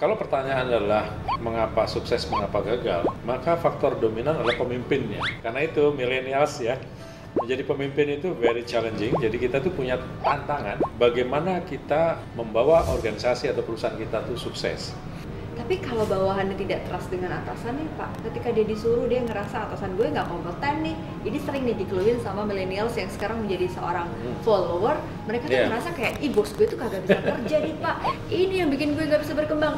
Kalau pertanyaan adalah mengapa sukses, mengapa gagal, maka faktor dominan adalah pemimpinnya. Karena itu millennials ya, menjadi pemimpin itu very challenging. Jadi kita tuh punya tantangan bagaimana kita membawa organisasi atau perusahaan kita tuh sukses. Tapi kalau bawahannya tidak trust dengan atasannya Pak, ketika dia disuruh dia ngerasa atasan gue nggak kompeten nih. Ini sering nih dikeluhin sama millennials yang sekarang menjadi seorang Hmm. follower. Mereka tuh Yeah. ngerasa kayak, ih bos gue tuh kagak bisa kerja nih Pak. Ini yang bikin gue nggak bisa berkembang.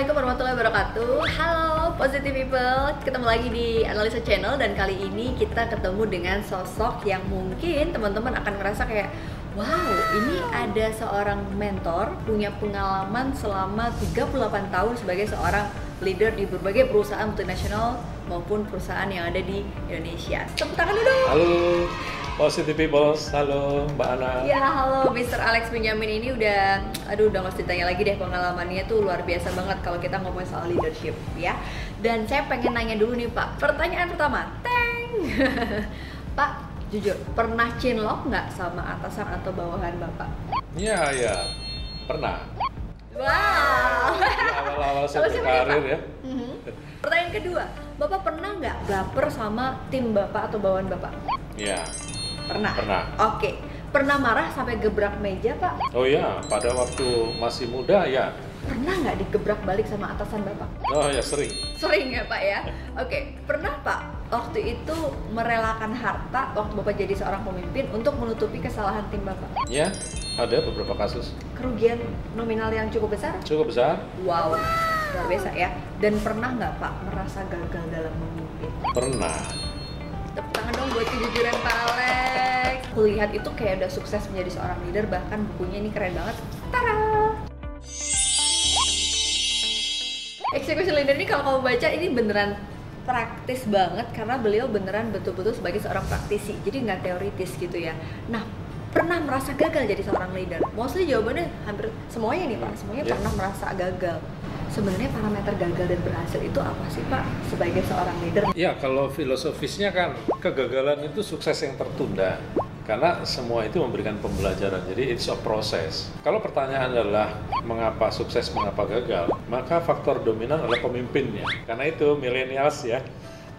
Assalamualaikum warahmatullahi wabarakatuh. Halo positive people. Ketemu lagi di Analisa Channel Dan kali ini kita ketemu dengan sosok yang mungkin teman-teman akan ngerasa kayak Wow, ini ada seorang mentor Punya pengalaman selama 38 tahun sebagai seorang leader di berbagai perusahaan multinasional Maupun perusahaan yang ada di Indonesia Tepuk tangan dulu dong Halo, Positive People. Halo, Mbak Ana. Ya halo Mr. Alex Benjamin ini udah aduh udah nggak ditanya lagi deh pengalamannya tuh luar biasa banget kalau kita ngomongin soal leadership ya. Dan saya pengen nanya dulu nih Pak. Pertanyaan pertama, teng. Pak, jujur pernah chinlock nggak sama atasan atau bawahan Bapak? Iya, iya. Pernah. Wow. Saya Kalau berkarir ya. Mhm. Pertanyaan kedua, Bapak pernah nggak baper sama tim Bapak atau bawahan Bapak? Iya. Pernah. Pernah. Oke. Pernah marah sampai gebrak meja Pak? Oh iya, pada waktu masih muda ya. Pernah nggak digebrak balik sama atasan Bapak? Oh ya sering. Sering ya Pak ya? Oke, pernah Pak waktu itu merelakan harta waktu Bapak jadi seorang pemimpin untuk menutupi kesalahan tim Bapak? Ya, ada beberapa kasus. Kerugian nominal yang cukup besar? Cukup besar. Wow, luar biasa ya. Dan pernah nggak Pak merasa gagal dalam memimpin? Pernah. Tepuk tangan dong buat kejujuran Pak Alex. Kulihat itu kayak udah sukses menjadi seorang leader, bahkan bukunya ini keren banget. Tara! Execution leader ini kalau kamu baca ini beneran praktis banget karena beliau beneran betul-betul sebagai seorang praktisi jadi nggak teoritis gitu ya nah pernah merasa gagal jadi seorang leader mostly jawabannya hampir semuanya nih pak semuanya Ya. pernah merasa gagal sebenarnya parameter gagal dan berhasil itu apa sih pak sebagai seorang leader Ya, kalau filosofisnya kan kegagalan itu sukses yang tertunda. Karena semua itu memberikan pembelajaran. Jadi it's a process. Kalau pertanyaan adalah mengapa sukses, mengapa gagal, maka faktor dominan adalah pemimpinnya. Karena itu millennials ya,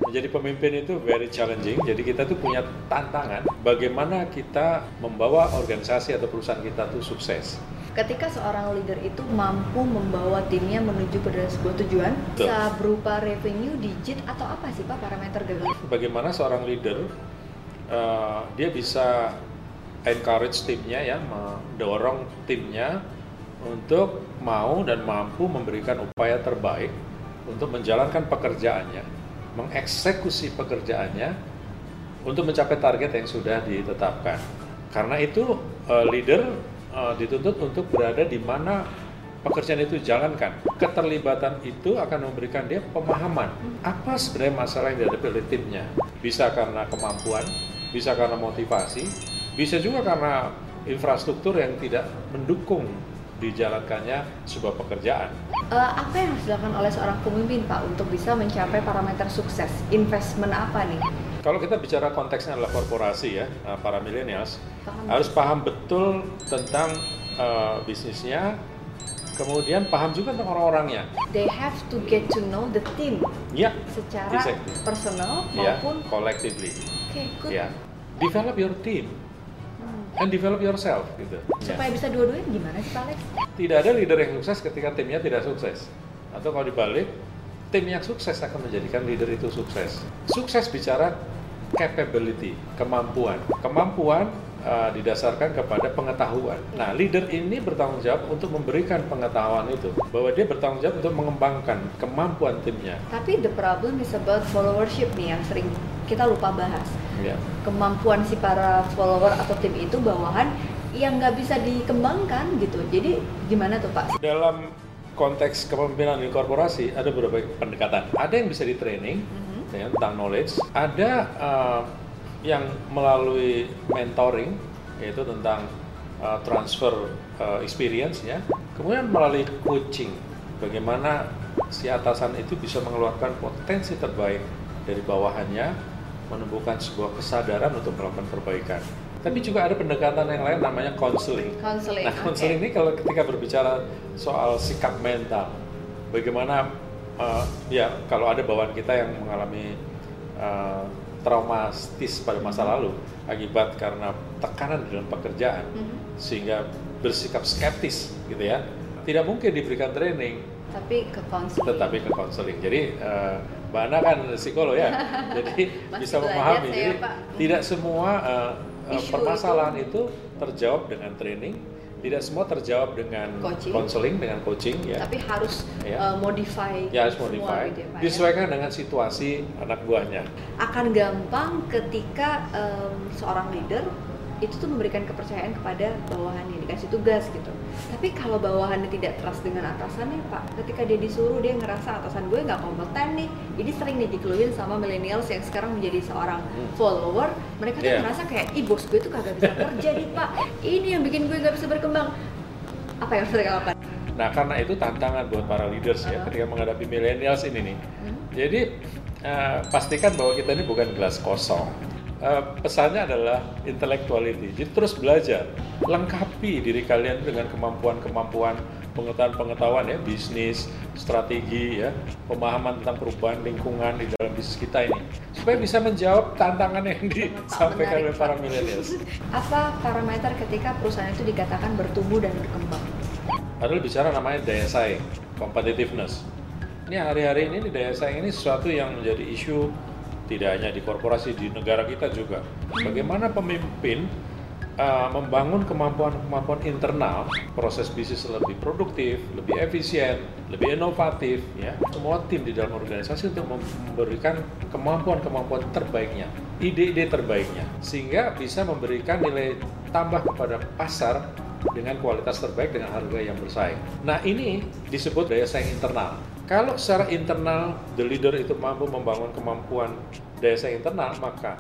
menjadi pemimpin itu very challenging. Jadi kita tuh punya tantangan bagaimana kita membawa organisasi atau perusahaan kita tuh sukses. Ketika seorang leader itu mampu membawa timnya menuju pada sebuah tujuan Betul. bisa berupa revenue digit atau apa sih pak parameter gagal bagaimana seorang leader uh, dia bisa encourage timnya ya mendorong timnya untuk mau dan mampu memberikan upaya terbaik untuk menjalankan pekerjaannya mengeksekusi pekerjaannya untuk mencapai target yang sudah ditetapkan karena itu uh, leader uh, dituntut untuk berada di mana pekerjaan itu jalankan. Keterlibatan itu akan memberikan dia pemahaman apa sebenarnya masalah yang dihadapi oleh timnya. Bisa karena kemampuan, bisa karena motivasi, bisa juga karena infrastruktur yang tidak mendukung dijalankannya sebuah pekerjaan. Eh, apa yang harus dilakukan oleh seorang pemimpin pak untuk bisa mencapai parameter sukses investment apa nih Kalau kita bicara konteksnya adalah korporasi ya, uh, para millennials Paham. harus paham betul tentang uh, bisnisnya, kemudian paham juga tentang orang-orangnya. they have to get to know the team Ya, secara Exactly. personal ya, maupun collectively. oke good Ya, develop your team Hmm. and develop yourself gitu. Ya. supaya bisa dua-duanya gimana sih Alex Tidak ada leader yang sukses ketika timnya tidak sukses. Atau kalau dibalik, tim yang sukses akan menjadikan leader itu sukses. Sukses bicara capability, kemampuan. Kemampuan uh, didasarkan kepada pengetahuan. Nah, leader ini bertanggung jawab untuk memberikan pengetahuan itu, bahwa dia bertanggung jawab untuk mengembangkan kemampuan timnya. tapi the problem is about followership nih yang sering kita lupa bahas Ya. kemampuan si para follower atau tim itu bawahan yang nggak bisa dikembangkan gitu jadi gimana tuh pak Dalam konteks kepemimpinan di korporasi ada beberapa pendekatan. Ada yang bisa di training Mhm. ya, tentang knowledge. Ada uh, yang melalui mentoring yaitu tentang uh, transfer uh, experience ya. Kemudian melalui coaching, bagaimana si atasan itu bisa mengeluarkan potensi terbaik dari bawahannya, menumbuhkan sebuah kesadaran untuk melakukan perbaikan. Tapi juga ada pendekatan yang lain namanya counseling. Counseling. Nah, counseling oke. ini kalau ketika berbicara soal sikap mental, bagaimana uh, ya kalau ada bawaan kita yang mengalami uh, traumatis pada masa lalu akibat karena tekanan dalam pekerjaan Mhm. sehingga bersikap skeptis gitu ya, tidak mungkin diberikan training Tapi ke counseling. tetapi ke counseling. Jadi eh, Mbak Ana kan psikolog ya, jadi Masih bisa memahami. saya, Jadi Pak. tidak semua eh, eh, Isu permasalahan itu. terjawab dengan training, tidak semua terjawab dengan Coaching. counseling, dengan coaching ya. Tapi harus Ya. uh, modify. Ya harus modify, gitu ya, ya. disesuaikan dengan situasi anak buahnya. akan gampang ketika em, seorang leader itu tuh memberikan kepercayaan kepada bawahannya dikasih tugas gitu. Tapi kalau bawahannya tidak trust dengan atasannya, Pak, ketika dia disuruh dia ngerasa atasan gue nggak kompeten nih. Ini sering nih dikeluhin sama millennials yang sekarang menjadi seorang Hmm. follower. Mereka tuh Iya. ngerasa kayak, ih bos gue tuh kagak bisa kerja nih Pak. Ini yang bikin gue nggak bisa berkembang. Apa yang harus mereka lakukan? Nah karena itu tantangan buat para leaders ya Uh-huh. ketika menghadapi millennials ini nih. Hmm? Jadi eh, pastikan bahwa kita ini bukan gelas kosong. Eh, pesannya adalah intellectuality. Jadi terus belajar, lengkapi diri kalian dengan kemampuan-kemampuan pengetahuan-pengetahuan ya, bisnis, strategi ya, pemahaman tentang perubahan lingkungan di dalam bisnis kita ini, supaya bisa menjawab tantangan yang disampaikan oleh para Pak. millennials. Apa parameter ketika perusahaan itu dikatakan bertumbuh dan berkembang? Padahal bicara namanya daya saing, competitiveness. Ini hari-hari ini daya saing ini sesuatu yang menjadi isu tidak hanya di korporasi di negara kita juga. Bagaimana pemimpin uh, membangun kemampuan-kemampuan internal, proses bisnis lebih produktif, lebih efisien, lebih inovatif, ya. Semua tim di dalam organisasi untuk memberikan kemampuan-kemampuan terbaiknya, ide-ide terbaiknya, sehingga bisa memberikan nilai tambah kepada pasar dengan kualitas terbaik dengan harga yang bersaing. Nah ini disebut daya saing internal. Kalau secara internal the leader itu mampu membangun kemampuan daya saing internal, maka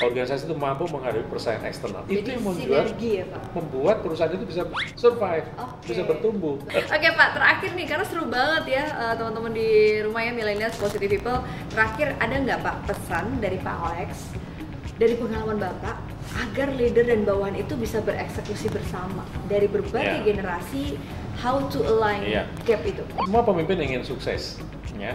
organisasi itu mampu menghadapi persaingan eksternal. itu yang membuat ya Pak? membuat perusahaan itu bisa survive, Oke. bisa bertumbuh. Oke Pak, terakhir nih karena seru banget ya eh, teman-teman di rumah ya millennials positive people. Terakhir ada nggak Pak pesan dari Pak Alex dari pengalaman Bapak agar leader dan bawahan itu bisa bereksekusi bersama dari berbagai Iya. generasi how to align Iya. gap itu. Semua pemimpin ingin sukses, ya.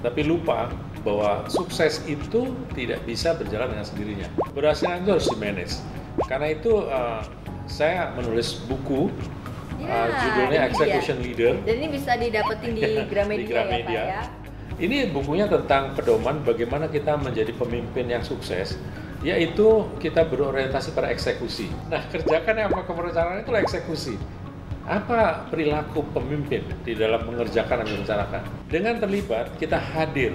Tapi lupa bahwa sukses itu tidak bisa berjalan dengan sendirinya. Keberhasilan itu harus di-manage. Karena itu eh, saya menulis buku Ya, eh, judulnya ini dia. Execution Leader. Dan ini bisa didapetin di Gramedia, Di Gramedia. ya Pak ya. Ini bukunya tentang pedoman bagaimana kita menjadi pemimpin yang sukses, yaitu kita berorientasi pada eksekusi. Nah, kerjakan yang apa perencanaan itu eksekusi. Apa perilaku pemimpin di dalam mengerjakan dan merencanakan? Dengan terlibat, kita hadir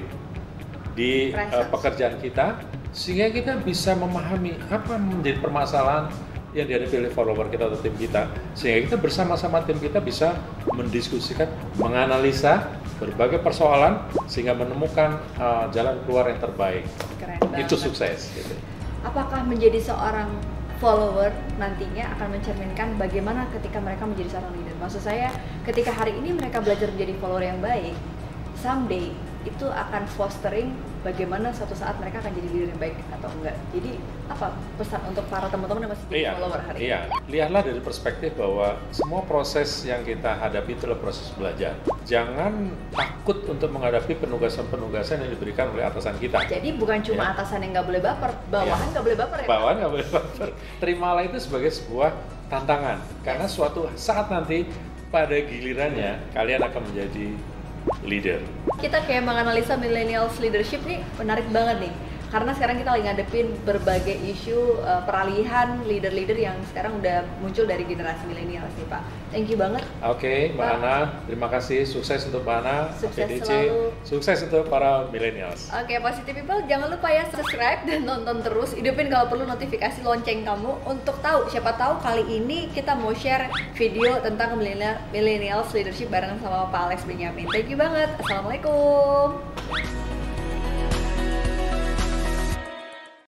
di Presence. pekerjaan kita, sehingga kita bisa memahami apa menjadi permasalahan yang dihadapi oleh follower kita atau tim kita, sehingga kita bersama-sama tim kita bisa mendiskusikan, menganalisa berbagai persoalan, sehingga menemukan eh, jalan keluar yang terbaik. Keren banget. Itu sukses. Gitu. Apakah menjadi seorang follower nantinya akan mencerminkan bagaimana ketika mereka menjadi seorang leader? Maksud saya, ketika hari ini mereka belajar menjadi follower yang baik, someday itu akan fostering bagaimana suatu saat mereka akan jadi leader yang baik atau enggak. Jadi apa pesan untuk para teman-teman yang masih jadi Iya, follower hari ini? iya. Lihatlah dari perspektif bahwa semua proses yang kita hadapi itu adalah proses belajar. Jangan takut untuk menghadapi penugasan-penugasan yang diberikan oleh atasan kita. Jadi bukan cuma Iya. atasan yang nggak boleh baper, bawahan nggak boleh baper ya? Bawahan nggak boleh baper. Terimalah itu sebagai sebuah tantangan. Karena suatu saat nanti pada gilirannya kalian akan menjadi leader. kita kayak menganalisa millennials leadership nih menarik banget nih karena sekarang kita lagi ngadepin berbagai isu uh, peralihan leader-leader yang sekarang udah muncul dari generasi millennials nih Pak. Thank you banget. Oke, Mbak Pak. Ana, terima kasih. Sukses untuk Mbak Ana, Sukses PDC. selalu. Sukses untuk para millennials. Oke, positive people jangan lupa ya subscribe dan nonton terus. Hidupin kalau perlu notifikasi lonceng kamu untuk tahu siapa tahu kali ini kita mau share video tentang millennial- millennials leadership barengan sama Pak Alex Benyamin. Thank you banget. Assalamualaikum.